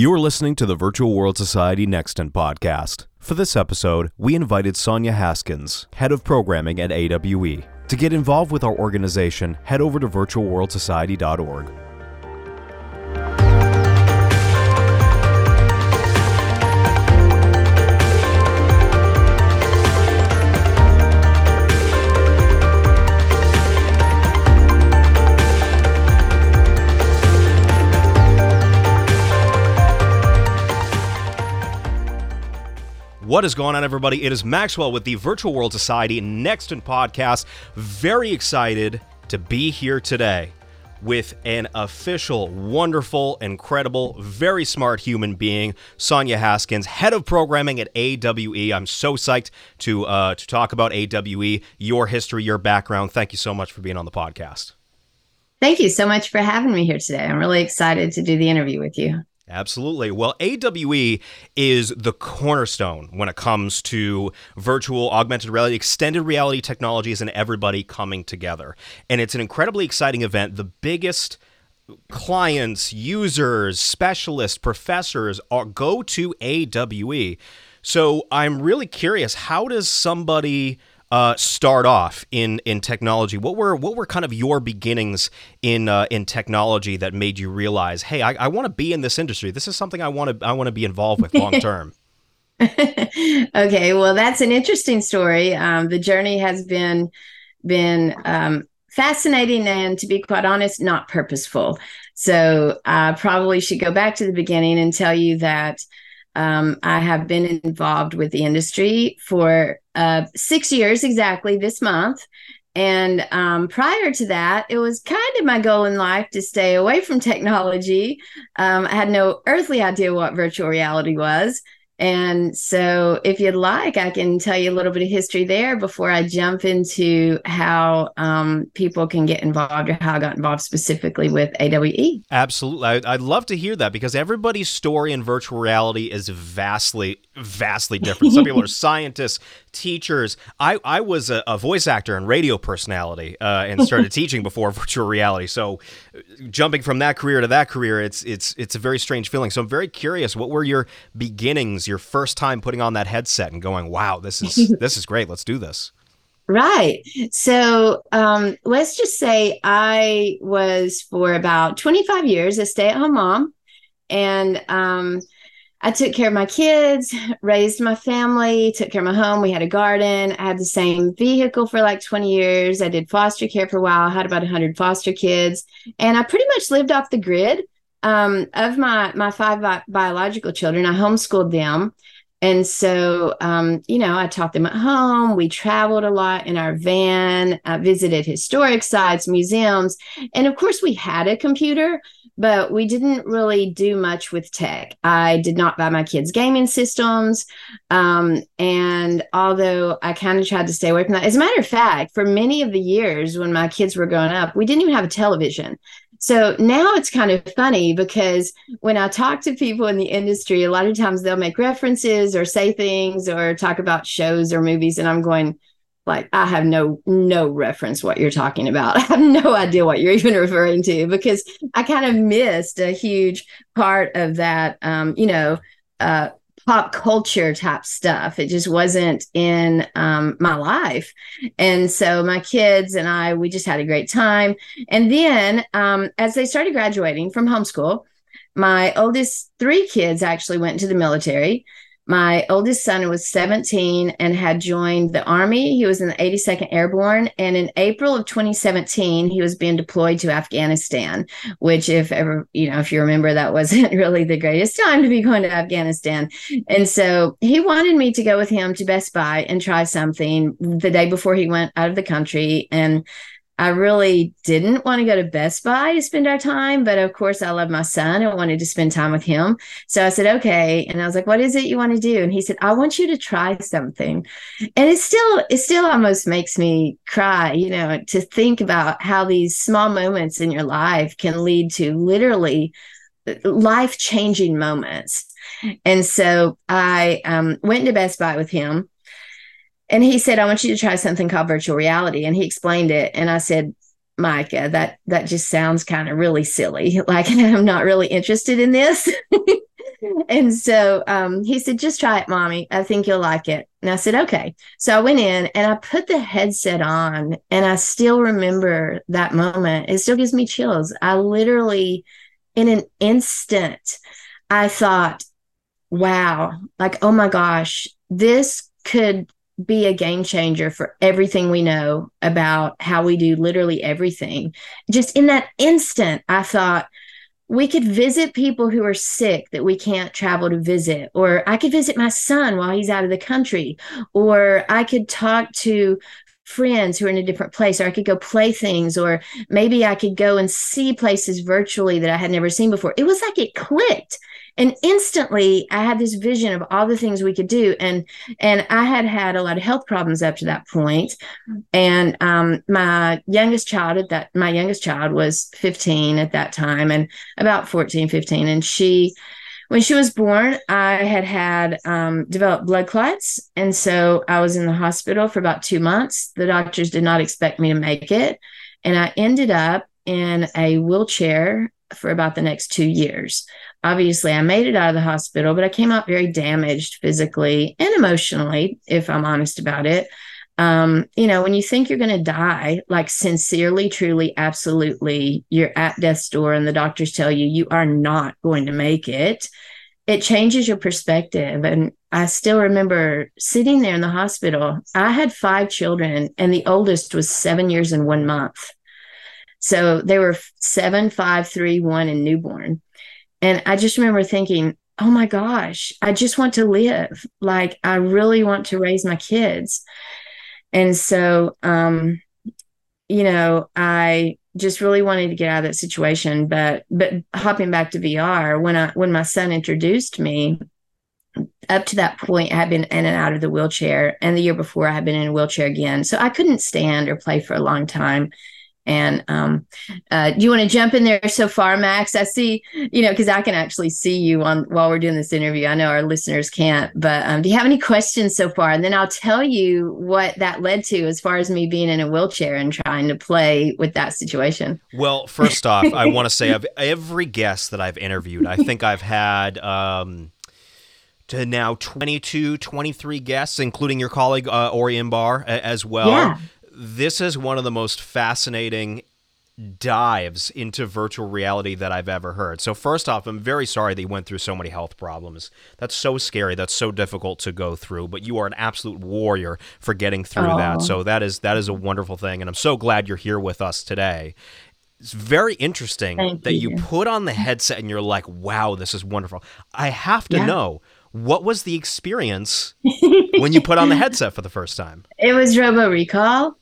You are listening to the Virtual World Society Nexton podcast. For this episode, we invited Sonya Haskins, head of programming at AWE. To get involved with our organization, head over to virtualworldsociety.org. What is going on, everybody? It is Maxwell with the Virtual World Society Nexton podcast. Very excited to be here today with an official, wonderful, incredible, very smart human being, Sonya Haskins, head of programming at AWE. I'm so psyched to uh, to talk about AWE, your history, your background. Thank you so much for being on the podcast. Thank you so much for having me here today. I'm really excited to do the interview with you. Absolutely. Well, AWE is the cornerstone when it comes to virtual, augmented reality, extended reality technologies, and everybody coming together. And it's an incredibly exciting event. The biggest clients, users, specialists, professors are, go to AWE. So I'm really curious how does somebody uh, start off in in technology? What were what were kind of your beginnings in uh, in technology that made you realize, hey, I, I want to be in this industry. This is something I want to I want to be involved with long term. okay, well, that's an interesting story. Um, the journey has been been um, fascinating and, to be quite honest, not purposeful. So I probably should go back to the beginning and tell you that um, I have been involved with the industry for uh, six years exactly this month. And um, prior to that, it was kind of my goal in life to stay away from technology. Um, I had no earthly idea what virtual reality was. And so, if you'd like, I can tell you a little bit of history there before I jump into how um, people can get involved or how I got involved specifically with AWE. Absolutely. I'd love to hear that because everybody's story in virtual reality is vastly, vastly different. Some people are scientists, teachers. I, I was a, a voice actor and radio personality uh, and started teaching before virtual reality. So, jumping from that career to that career, it's it's it's a very strange feeling. So I'm very curious. What were your beginnings? Your first time putting on that headset and going, "Wow, this is this is great. Let's do this." Right. So um, let's just say I was for about 25 years a stay at home mom. And um, I took care of my kids, raised my family, took care of my home. We had a garden. I had the same vehicle for like 20 years. I did foster care for a while. I had about 100 foster kids. And I pretty much lived off the grid. Um, of my my five bi- biological children, I homeschooled them. And so, um, you know, I taught them at home. We traveled a lot in our van, I visited historic sites, museums. And of course, we had a computer, but we didn't really do much with tech. I did not buy my kids gaming systems. Um, and although I kind of tried to stay away from that, as a matter of fact, for many of the years when my kids were growing up, we didn't even have a television. So now it's kind of funny because when I talk to people in the industry, a lot of times they'll make references or say things or talk about shows or movies, and I'm going, like I have no no reference what you're talking about. I have no idea what you're even referring to because I kind of missed a huge part of that. Um, you know, uh, pop culture type stuff. It just wasn't in um, my life. And so my kids and I, we just had a great time. And then um, as they started graduating from homeschool, my oldest three kids actually went to the military. My oldest son was 17 and had joined the Army. He was in the 82nd Airborne. And in April of 2017, he was being deployed to Afghanistan, which, if ever, you know, if you remember, that wasn't really the greatest time to be going to Afghanistan. And so he wanted me to go with him to Best Buy and try something the day before he went out of the country. And I really didn't want to go to Best Buy to spend our time, but of course, I love my son. And wanted to spend time with him. So I said, okay. And I was like, what is it you want to do? And he said, I want you to try something. And it still, it still almost makes me cry, you know, to think about how these small moments in your life can lead to literally uh, life changing moments. And so I um, went to Best Buy with him and he said, I want you to try something called virtual reality. And he explained it. And I said, Micah, that that just sounds kind of really silly. Like I'm not really interested in this. and so um, he said, just try it, mommy. I think you'll like it. And I said, okay. So I went in and I put the headset on, and I still remember that moment. It still gives me chills. I literally, in an instant, I thought, wow, like, oh my gosh, this could be a game changer for everything we know about how we do literally everything. Just in that instant, I thought, we could visit people who are sick that we can't travel to visit or i could visit my son while he's out of the country or i could talk to friends who are in a different place or i could go play things or maybe i could go and see places virtually that i had never seen before. It was like it clicked. And instantly i had this vision of all the things we could do. And and i had had a lot of health problems up to that point. And um, my youngest child at that my youngest child was 15 at that time and about 14 15 and she when she was born i had had um, developed blood clots. And so i was in the hospital for about two months. The doctors did not expect me to make it. And i ended up in a wheelchair for about the next two years. Obviously I made it out of the hospital, but I came out very damaged physically and emotionally, if I'm honest about it. Um, you know, when you think you're going to die, like sincerely, truly, absolutely, you're at death's door and the doctors tell you you are not going to make it, it changes your perspective. And I still remember sitting there in the hospital. I had five children, and the oldest was seven years and one month. So they were seven, five, three, one, and newborn. And I just remember thinking, oh my gosh, I just want to live. Like, I really want to raise my kids. And so, um, you know, I just really wanted to get out of that situation. But, but hopping back to VR, when I, when my son introduced me, up to that point, I had been in and out of the wheelchair. And the year before, I had been in a wheelchair again. So I couldn't stand or play for a long time. And um, uh, do you want to jump in there so far, Max? I see, you know, because I can actually see you on while we're doing this interview. I know our listeners can't, but um, do you have any questions so far? And then I'll tell you what that led to as far as me being in a wheelchair and trying to play with that situation. Well, first off, I want to say of every guest that I've interviewed, I think I've had. Um, to now 22, 23 guests, including your colleague uh, Ori Inbar as well. Yeah this is one of the most fascinating dives into virtual reality that I've ever heard. So first off, I'm very sorry they went through so many health problems. That's so scary. That's so difficult to go through, but you are an absolute warrior for getting through Aww. that. So that is that is a wonderful thing and I'm so glad you're here with us today. It's very interesting Thank that you. you put on the headset and you're like, "Wow, this is wonderful." I have to yeah. know what was the experience when you put on the headset for the first time? It was Robo Recall.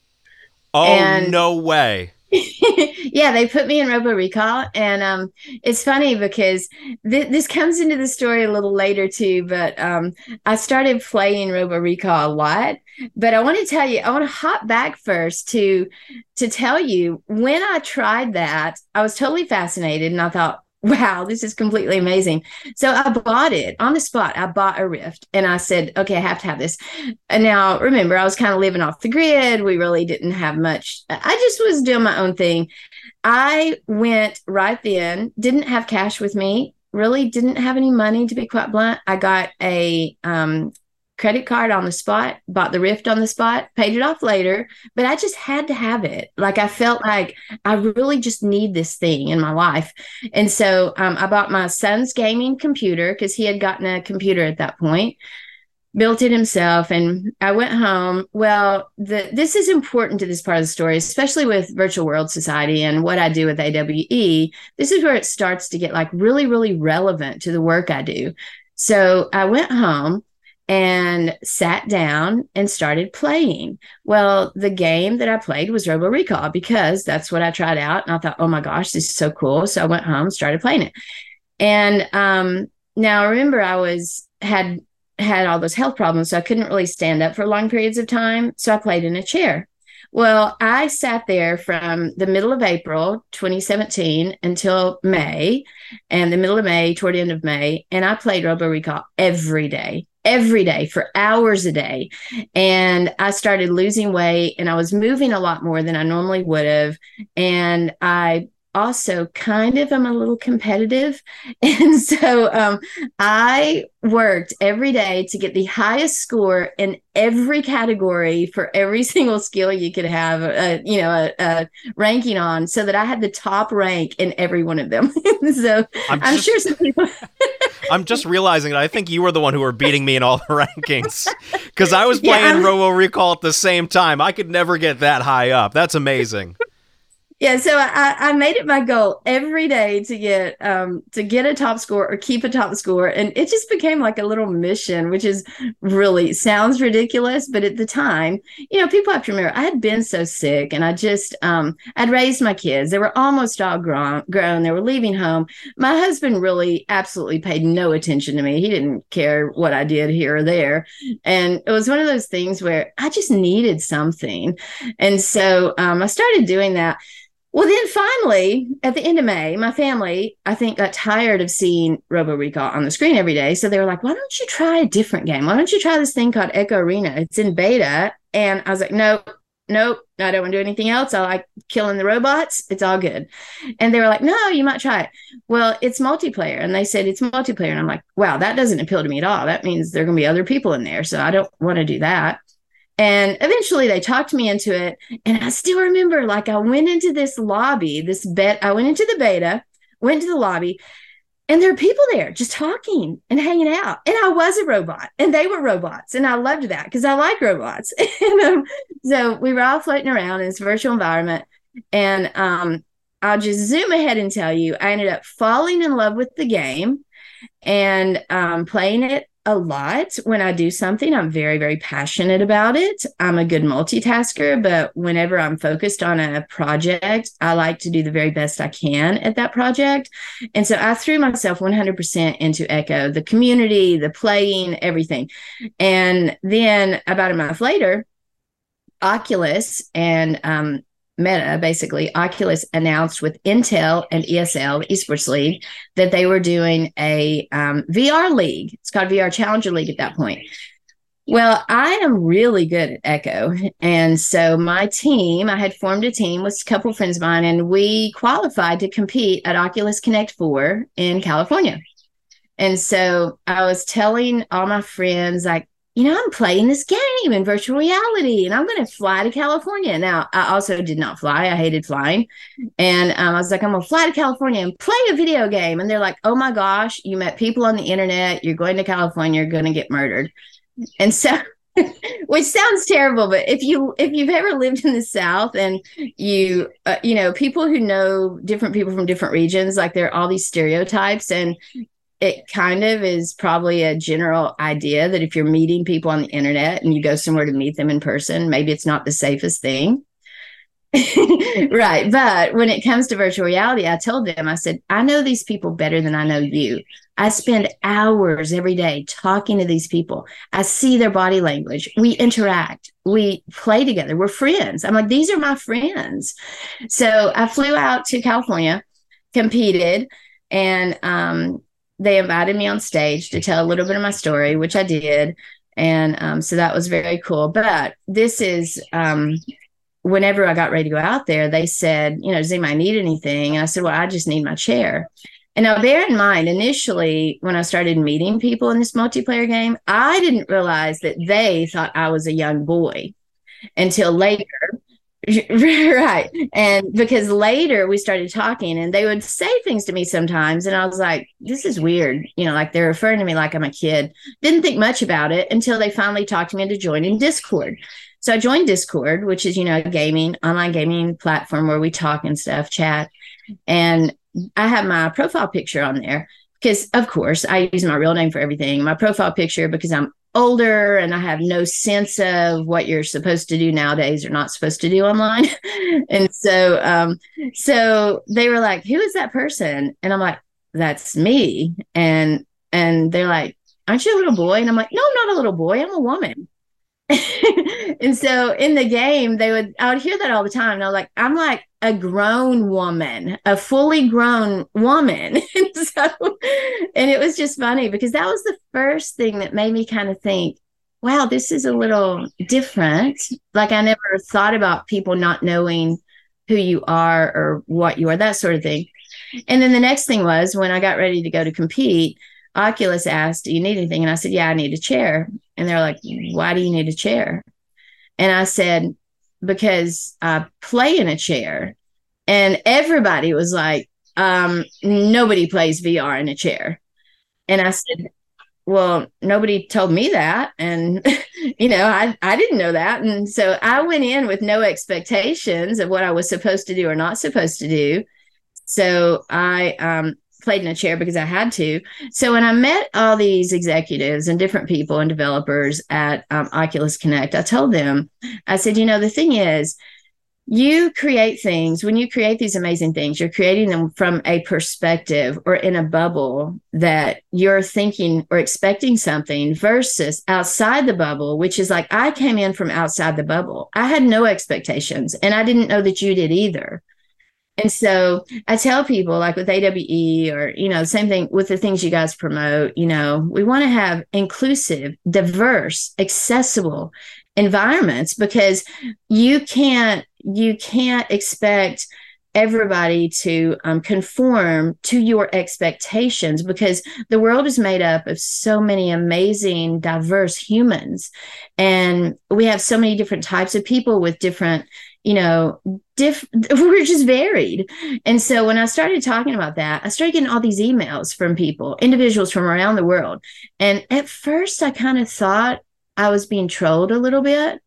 Oh and, no way. yeah, they put me in Robo Recall, and um, it's funny because th- this comes into the story a little later too. But um, I started playing Robo Recall a lot. But I want to tell you, I want to hop back first to to tell you when I tried that, I was totally fascinated, and I thought, wow, this is completely amazing. So I bought it on the spot. I bought a Rift and I said, okay, I have to have this. And now remember, I was kind of living off the grid. We really didn't have much. I just was doing my own thing. I went right then, didn't have cash with me, really didn't have any money to be quite blunt. I got a um, credit card on the spot, bought the Rift on the spot, paid it off later, but I just had to have it. Like I felt like I really just need this thing in my life. And so um, I bought my son's gaming computer because he had gotten a computer at that point, built it himself, and I went home. Well, the, this is important to this part of the story, especially with Virtual World Society and what I do with AWE. This is where it starts to get like really, really relevant to the work I do. So I went home and sat down and started playing. Well, the game that I played was Robo Recall because that's what I tried out. And I thought, oh my gosh, this is so cool. So I went home, started playing it. And um, now remember, I was had had all those health problems, so I couldn't really stand up for long periods of time. So I played in a chair. Well, I sat there from the middle of April 2017 until May, and the middle of May, toward the end of May, and I played Robo Recall every day every day for hours a day. And I started losing weight and I was moving a lot more than I normally would have. And I also kind of I'm a little competitive. And so um, I worked every day to get the highest score in every category for every single skill you could have, uh, you know, a, a, ranking on so that I had the top rank in every one of them. so I'm, I'm just, sure some people. I'm just realizing that I think you were the one who were beating me in all the rankings because I was playing yeah, Robo Recall at the same time. I could never get that high up. That's amazing yeah so I, I made it my goal every day to get um to get a top score or keep a top score and it just became like a little mission which is really sounds ridiculous but at the time you know people have to remember i had been so sick and i just um i'd raised my kids. They were almost all grown grown. They were leaving home. My husband really absolutely paid no attention to me. He didn't care what i did here or there. And it was one of those things where i just needed something. And so um, i started doing that well, then finally, at the end of May, my family, I think, got tired of seeing Robo Recall on the screen every day. So they were like, why don't you try a different game? Why don't you try this thing called Echo Arena? It's in beta. And I was like, nope, nope, I don't want to do anything else. I like killing the robots. It's all good. And they were like, no, you might try it. Well, it's multiplayer. And they said it's multiplayer. And I'm like, wow, that doesn't appeal to me at all. That means there are going to be other people in there. So I don't want to do that. And eventually they talked me into it. And I still remember like I went into this lobby, this bet, I went into the beta, went to the lobby, and there are people there just talking and hanging out. And I was a robot and they were robots. And I loved that because I like robots. and um, so we were all floating around in this virtual environment. And um, I'll just zoom ahead and tell you, I ended up falling in love with the game and um, playing it a lot when I do something. I'm very, very passionate about it. I'm a good multitasker, but whenever I'm focused on a project, I like to do the very best I can at that project. And so I threw myself 100% into Echo, the community, the playing, everything. And then about a month later, Oculus and um, Meta, basically, Oculus announced with Intel and ESL, Esports League, that they were doing a um, VR league. It's called VR Challenger League at that point. Well, I am really good at Echo. And so my team, I had formed a team with a couple of friends of mine, and we qualified to compete at Oculus Connect 4 in California. And so I was telling all my friends, like, you know, I'm playing this game in virtual reality and I'm going to fly to California. Now, I also did not fly. I hated flying. And um, I was like, I'm going to fly to California and play a video game. And they're like, oh my gosh, you met people on the internet. You're going to California. You're going to get murdered. And so, which sounds terrible, but if you if you've ever lived in the South and you uh, you know people who know different people from different regions, like there are all these stereotypes, and it kind of is probably a general idea that if you're meeting people on the internet and you go somewhere to meet them in person, maybe it's not the safest thing. right. But when it comes to virtual reality, I told them, I said, I know these people better than I know you. I spend hours every day talking to these people. I see their body language. We interact. We play together. We're friends. I'm like, these are my friends. So I flew out to California, competed, and um, they invited me on stage to tell a little bit of my story, which I did. And um, so that was very cool. But this is um, whenever I got ready to go out there, they said, you know, does anybody need anything? And I said, well, I just need my chair. And now bear in mind, initially, when I started meeting people in this multiplayer game, I didn't realize that they thought I was a young boy until later right. And because later we started talking and they would say things to me sometimes and i was like this is weird you know like they're referring to me like i'm a kid. Didn't think much about it until they finally talked me into joining discord. So i joined discord which is you know a gaming online gaming platform where we talk and stuff chat. And i have my profile picture on there because of course I use my real name for everything. My profile picture because I'm older and I have no sense of what you're supposed to do nowadays or not supposed to do online. and so um so they were like, Who is that person? And I'm like, That's me. And and they're like, Aren't you a little boy? And I'm like, No, I'm not a little boy, I'm a woman. and so in the game, they would I would hear that all the time. And I was like, I'm like a grown woman, a fully grown woman. and so and it was just funny because that was the first thing that made me kind of think, wow, this is a little different. Like I never thought about people not knowing who you are or what you are, that sort of thing. And then the next thing was when I got ready to go to compete, Oculus asked, Do you need anything? And I said, Yeah, I need a chair. And they're like, Why do you need a chair? And I said, Because I play in a chair. And everybody was like, um, Nobody plays VR in a chair. And I said, well nobody told me that and you know I, I didn't know that and so i went in with no expectations of what i was supposed to do or not supposed to do so i um, played in a chair because i had to. So when i met all these executives and different people and developers at um, oculus connect i told them i said you know the thing is you create things when you create these amazing things you're creating them from a perspective or in a bubble that you're thinking or expecting something versus outside the bubble which is like i came in from outside the bubble. I had no expectations and i didn't know that you did either and so I tell people, like with AWE or, you know, same thing with the things you guys promote, you know, we want to have inclusive, diverse, accessible environments because you can't you can't expect everybody to um, conform to your expectations because the world is made up of so many amazing diverse humans. And we have so many different types of people with different you know diff we're just varied. And so when i started talking about that i started getting all these emails from people individuals from around the world. And at first i kind of thought i was being trolled a little bit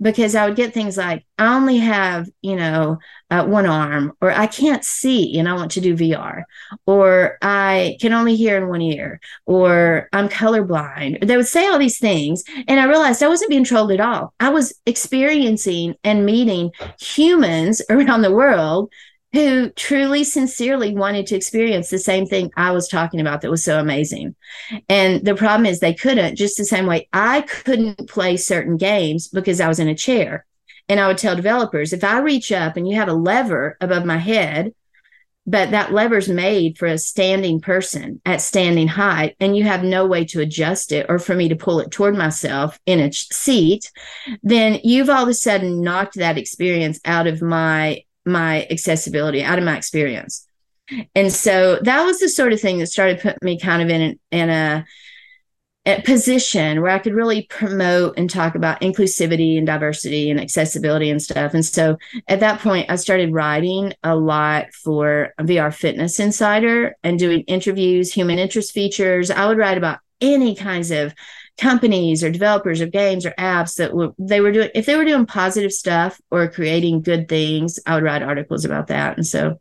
because I would get things like, I only have, you know, uh, one arm, or I can't see and I want to do VR, or I can only hear in one ear, or I'm colorblind. They would say all these things. And I realized I wasn't being trolled at all. I was experiencing and meeting humans around the world who truly, sincerely wanted to experience the same thing I was talking about that was so amazing. And the problem is they couldn't, just the same way I couldn't play certain games because I was in a chair. And I would tell developers if I reach up and you have a lever above my head, but that lever's made for a standing person at standing height, and you have no way to adjust it or for me to pull it toward myself in a seat, then you've all of a sudden knocked that experience out of my my accessibility out of my experience. And so that was the sort of thing that started putting me kind of in, in a, a position where I could really promote and talk about inclusivity and diversity and accessibility and stuff. And so at that point, I started writing a lot for VR Fitness Insider and doing interviews, human interest features. I would write about any kinds of companies or developers of games or apps that were they were doing if they were doing positive stuff or creating good things i would write articles about that. And so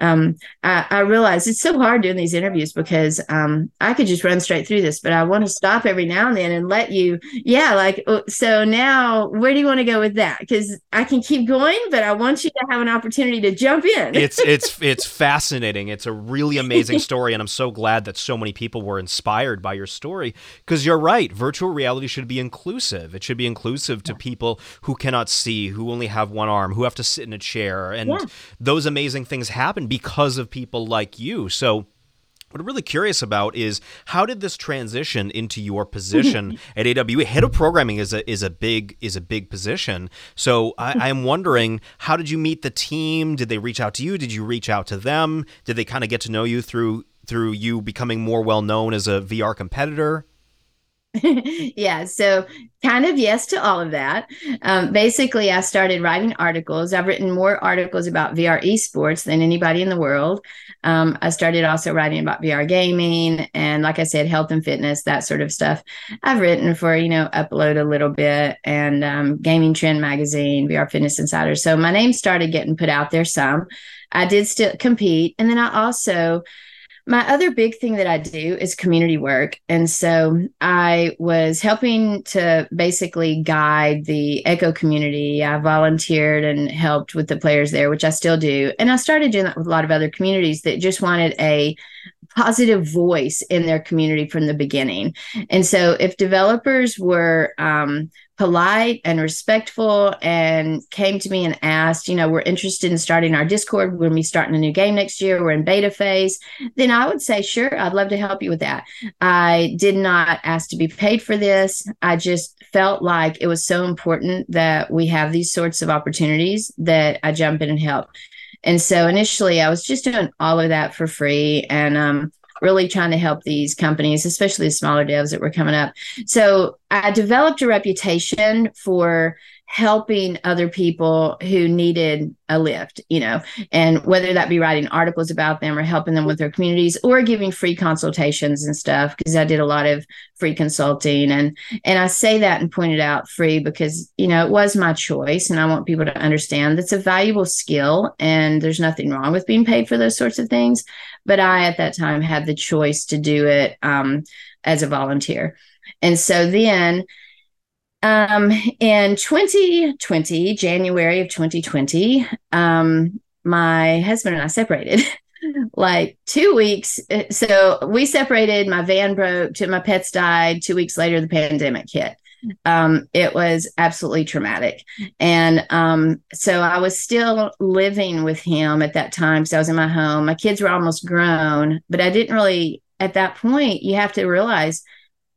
um, I, I realize it's so hard doing these interviews because um, I could just run straight through this, but I want to stop every now and then and let you, yeah, like, oh, so now where do you want to go with that? Because I can keep going, but I want you to have an opportunity to jump in. it's it's it's fascinating. It's a really amazing story, and I'm so glad that so many people were inspired by your story. Because you're right, virtual reality should be inclusive. It should be inclusive to people who cannot see, who only have one arm, who have to sit in a chair, and yeah. those amazing things happen because of people like you. So what I'm really curious about is how did this transition into your position at AWE? Head of programming is a is a big is a big position. So I, am wondering how did you meet the team? Did they reach out to you? Did you reach out to them? Did they kind of get to know you through through you becoming more well known as a VR competitor? yeah, so kind of yes to all of that. Um, basically, I started writing articles. I've written more articles about VR esports than anybody in the world. Um, I started also writing about VR gaming and, like I said, health and fitness, that sort of stuff. I've written for, you know, Upload a little bit and um, Gaming Trend Magazine, VR Fitness Insider. So my name started getting put out there some. I did still compete. And then I also, my other big thing that I do is community work. And so I was helping to basically guide the Echo community. I volunteered and helped with the players there, which I still do. And I started doing that with a lot of other communities that just wanted a positive voice in their community from the beginning. And so if developers were um, polite and respectful and came to me and asked, you know, we're interested in starting our Discord. We're going to be starting a new game next year. We're in beta phase. Then I would say, sure, I'd love to help you with that. I did not ask to be paid for this. I just felt like it was so important that we have these sorts of opportunities that I jump in and help. And so initially, I was just doing all of that for free. And um, really trying to help these companies, especially the smaller devs that were coming up. So I developed a reputation for helping other people who needed a lift, you know, and whether that be writing articles about them or helping them with their communities or giving free consultations and stuff because I did a lot of free consulting and and I say that and point it out free because, you know, it was my choice and I want people to understand that's a valuable skill and there's nothing wrong with being paid for those sorts of things, but I at that time had the choice to do it um, as a volunteer. And so then um, in 2020, January of 2020, um, my husband and I separated. like two weeks. Uh, so we separated. My van broke. Two my pets died. Two weeks later, the pandemic hit. Um, it was absolutely traumatic. And um, so I was still living with him at that time. So I was in my home. My kids were almost grown, but I didn't really, at that point, you have to realize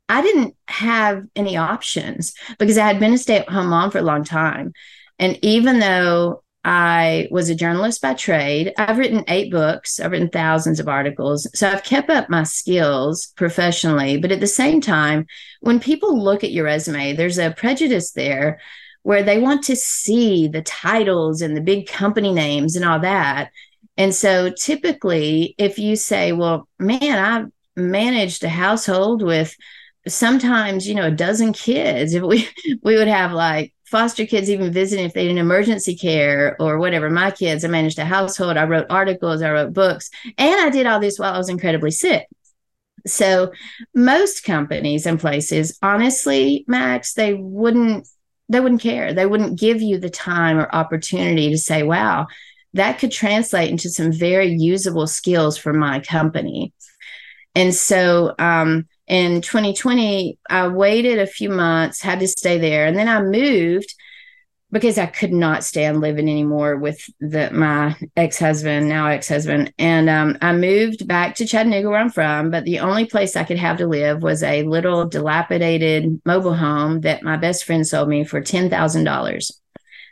I didn't have any options because I had been a stay at home mom for a long time. And even though I was a journalist by trade, I've written eight books, I've written thousands of articles. So I've kept up my skills professionally. But at the same time, when people look at your resume, there's a prejudice there where they want to see the titles and the big company names and all that. And so typically, if you say, well, man, I've managed a household with sometimes you know a dozen kids if we we would have like foster kids even visiting if they need emergency care or whatever. My kids i managed a household i wrote articles i wrote books and i did all this while i was incredibly sick. So most companies and places honestly max they wouldn't they wouldn't care. They wouldn't give you the time or opportunity to say wow that could translate into some very usable skills for my company. And so um, in 2020, I waited a few months, had to stay there, and then I moved because I could not stand living anymore with the my ex husband, now ex husband, and um, I moved back to Chattanooga, where I'm from. But the only place I could have to live was a little dilapidated mobile home that my best friend sold me for ten thousand dollars.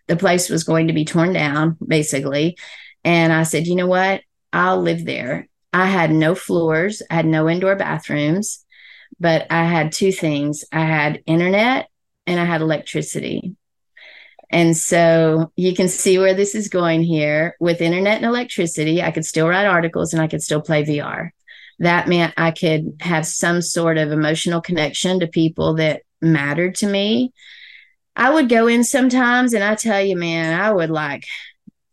The place was going to be torn down, basically, and I said, you know what? I'll live there. I had no floors, I had no indoor bathrooms, but I had two things I had internet and I had electricity. And so you can see where this is going here. With internet and electricity, I could still write articles and I could still play VR. That meant I could have some sort of emotional connection to people that mattered to me. I would go in sometimes and I tell you, man, I would like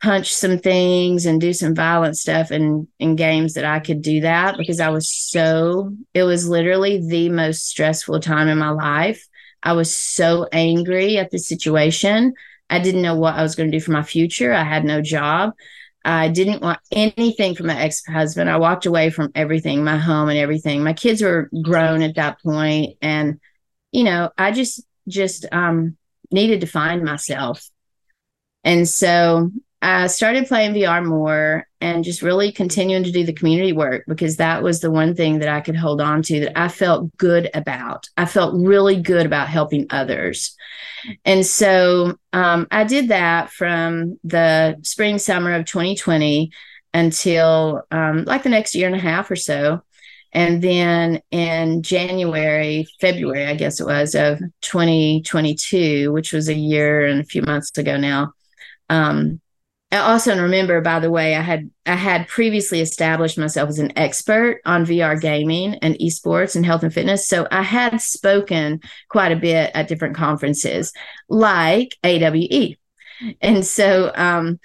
punch some things and do some violent stuff in in games that I could do that because I was so it was literally the most stressful time in my life. I was so angry at the situation. I didn't know what I was going to do for my future. I had no job. I didn't want anything from my ex-husband. I walked away from everything, my home and everything. My kids were grown at that point and you know, I just just um needed to find myself. And so I started playing VR more and just really continuing to do the community work because that was the one thing that I could hold on to that I felt good about. I felt really good about helping others. And so um, I did that from the spring, summer of 2020 until um, like the next year and a half or so. And then in January, February, I guess it was, of 2022, which was a year and a few months ago now. Um, also and remember, by the way, I had I had previously established myself as an expert on VR gaming and esports and health and fitness. So I had spoken quite a bit at different conferences, like AWE. And so um,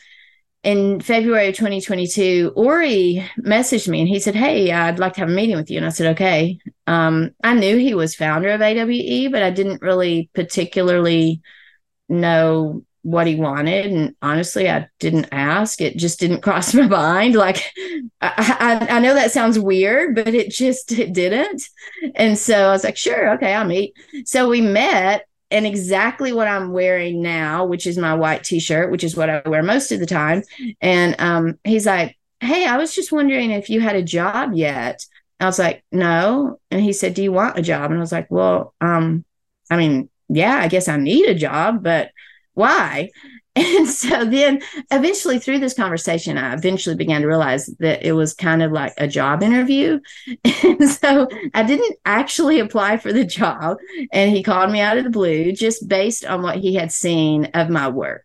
in February of 2022, Ori messaged me and he said, Hey, I'd like to have a meeting with you. And I said, Okay. Um, I knew he was founder of AWE, but I didn't really particularly know what he wanted. And honestly, I didn't ask. It just didn't cross my mind. Like, I, I, I know that sounds weird, but it just it didn't. And so I was like, sure, okay, I'll meet. So we met and exactly what I'm wearing now, which is my white t-shirt, which is what I wear most of the time. And um, he's like, "Hey, I was just wondering if you had a job yet." I was like, "No." And he said, "Do you want a job?" And I was like, "Well, um, I mean, yeah, I guess I need a job, but why?" And so then eventually through this conversation, I eventually began to realize that it was kind of like a job interview. And so I didn't actually apply for the job. And he called me out of the blue just based on what he had seen of my work.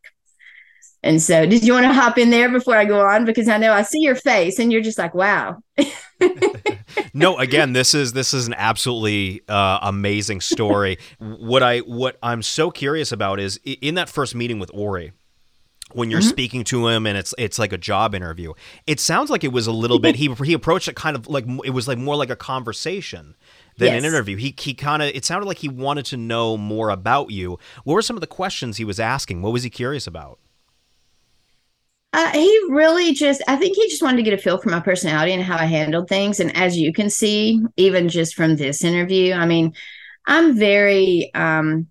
And so, did you want to hop in there before I go on? Because I know I see your face and you're just like, wow. no, again, this is this is an absolutely uh, amazing story. what I what I'm so curious about is in that first meeting with Ori, when you're mm-hmm. speaking to him and it's it's like a job interview. It sounds like it was a little bit he he approached it kind of like it was like more like a conversation than yes. an interview. He he kind of it sounded like he wanted to know more about you. What were some of the questions he was asking? What was he curious about? Uh, he really just, I think he just wanted to get a feel for my personality and how I handled things. And as you can see, even just from this interview, I mean, I'm very, um,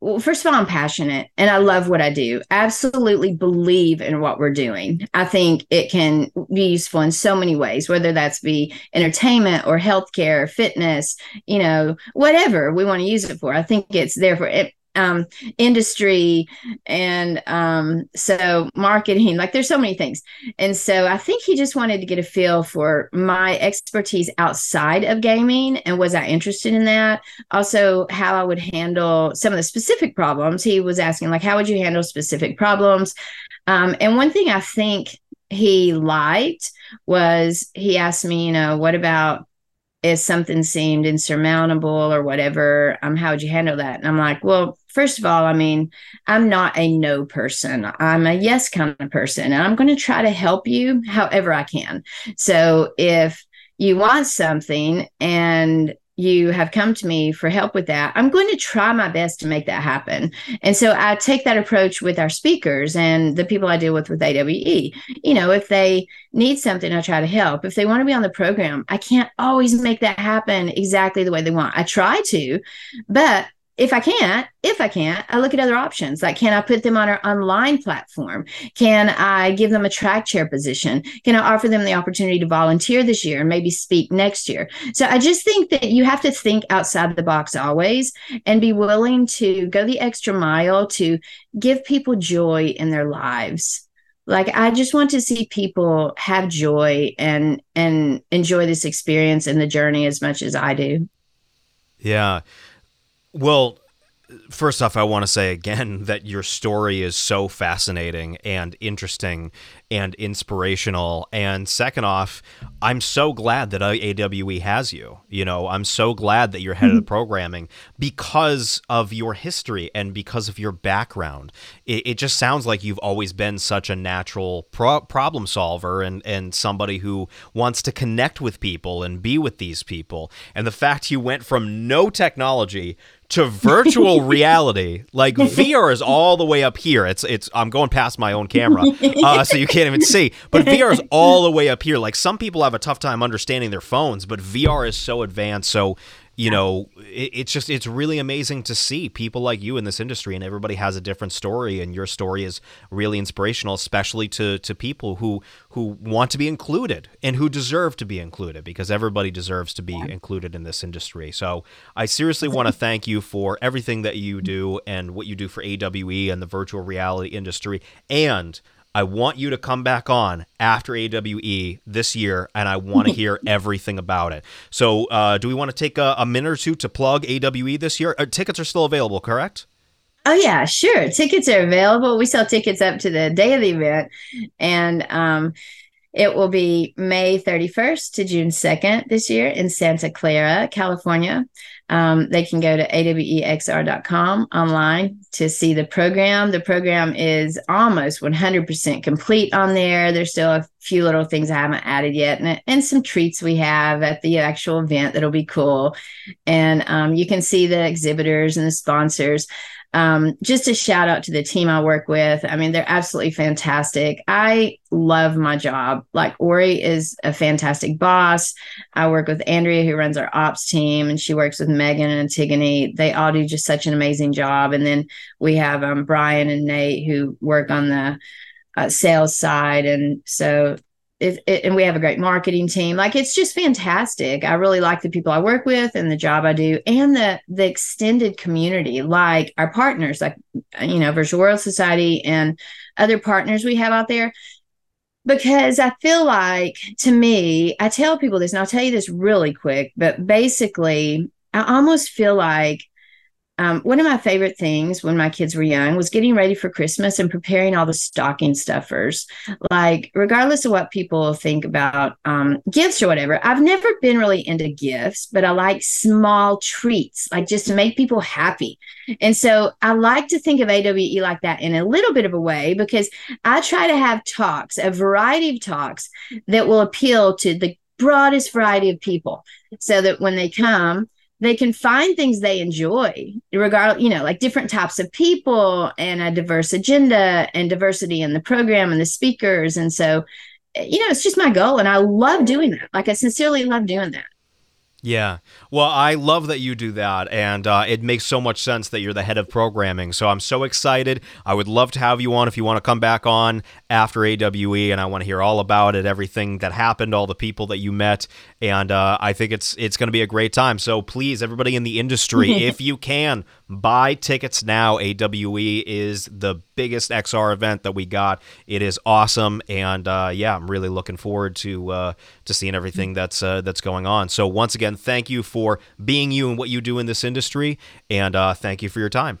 well, first of all, I'm passionate and I love what I do. Absolutely believe in what we're doing. I think it can be useful in so many ways, whether that's be entertainment or healthcare, or fitness, you know, whatever we want to use it for. I think it's there for it um, industry and um, so marketing like there's so many things. And so i think he just wanted to get a feel for my expertise outside of gaming and was i interested in that? Also how i would handle some of the specific problems. He was asking like how would you handle specific problems? Um, and one thing i think he liked was he asked me you know what about if something seemed insurmountable or whatever, um, how would you handle that? And I'm like, well, first of all, I mean, I'm not a no person. I'm a yes kind of person, and I'm going to try to help you however I can. So if you want something and you have come to me for help with that, I'm going to try my best to make that happen. And so I take that approach with our speakers and the people I deal with with AWE. You know, if they need something, I try to help. If they want to be on the program, I can't always make that happen exactly the way they want. I try to, but if I can't, if I can't, I look at other options. Like, can I put them on our online platform? Can I give them a track chair position? Can I offer them the opportunity to volunteer this year and maybe speak next year? So I just think that you have to think outside the box always and be willing to go the extra mile to give people joy in their lives like i just want to see people have joy and and enjoy this experience and the journey as much as i do yeah well, first off, I want to say again that your story is so fascinating and interesting and inspirational. And second off, I'm so glad that AWE has you. You know, I'm so glad that you're head of the programming because of your history and because of your background. It, it just sounds like you've always been such a natural pro- problem solver and, and somebody who wants to connect with people and be with these people. And the fact you went from no technology to virtual reality. Like VR is all the way up here. It's it's I'm going past my own camera, uh, so you can't even see. But VR is all the way up here. Like some people have a tough time understanding their phones, but VR is so advanced. So you know it, it's just it's really amazing to see people like you in this industry and everybody has a different story and your story is really inspirational especially to to people who who want to be included and who deserve to be included because everybody deserves to be yeah. included in this industry so i seriously want to thank you for everything that you do and what you do for awe and the virtual reality industry and I want you to come back on after AWE this year, and I want to hear everything about it. So, uh, do we want to take a, a, minute or two to plug AWE this year? Uh, tickets are still available, correct? Oh yeah, sure. Tickets are available. We sell tickets up to the day of the event, and um, it will be May 31st to June 2nd this year in Santa Clara, California. Um, they can go to awexr.com online to see the program. The program is almost 100% complete on there. There's still a few little things I haven't added yet, and, and some treats we have at the actual event that'll be cool. And um, you can see the exhibitors and the sponsors. Um, just a shout out to the team I work with. I mean, they're absolutely fantastic. I love my job. Like Ori is a fantastic boss. I work with Andrea, who runs our ops team, and she works with Megan and Antigone. They all do just such an amazing job. And then we have um, Brian and Nate who work on the uh, sales side. And so it, and we have a great marketing team. Like it's just fantastic. I really like the people I work with and the job I do, and the the extended community, like our partners, like you know, Virtual World Society and other partners we have out there. Because I feel like, to me, I tell people this, and I'll tell you this really quick, but basically, I almost feel like um, one of my favorite things when my kids were young was getting ready for Christmas and preparing all the stocking stuffers. Like, regardless of what people think about um, gifts or whatever, I've never been really into gifts, but I like small treats, like just to make people happy. And so I like to think of AWE like that in a little bit of a way because I try to have talks, a variety of talks that will appeal to the broadest variety of people so that when they come, they can find things they enjoy regardless you know like different types of people and a diverse agenda and diversity in the program and the speakers. And so eh, you know it's just my goal and i love doing that. Like i sincerely love doing that yeah. Well, I love that you do that, and uh, it makes so much sense that you're the head of programming. So I'm so excited. I would love to have you on if you want to come back on after AWE, and I want to hear all about it, everything that happened, all the people that you met, and uh, I think it's it's going to be a great time. So please, everybody in the industry, if you can, buy tickets now. AWE is the biggest XR event that we got. It is awesome, and uh, yeah, I'm really looking forward to uh, to seeing everything that's uh, that's going on. So once again, thank you for being you and what you do in this industry, and uh, thank you for your time.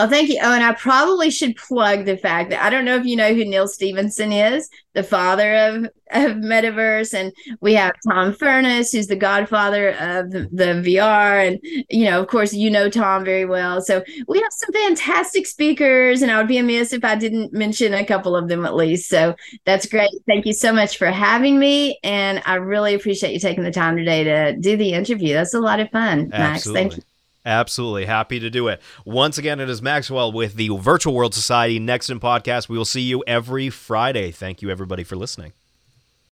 Oh, thank you. Oh, and I probably should plug the fact that I don't know if you know who Neal Stephenson is, the father of, of Metaverse. And we have Tom Furness, who's the godfather of the, the VR. And, you know, of course, you know Tom very well. So we have some fantastic speakers, and I would be amiss if I didn't mention a couple of them at least. So that's great. Thank you so much for having me. And I really appreciate you taking the time today to do the interview. That's a lot of fun, Absolutely. Max. Thank you. Absolutely. Happy to do it. Once again, it is Maxwell with the Virtual World Society Next in Podcast. We will see you every Friday. Thank you, everybody, for listening.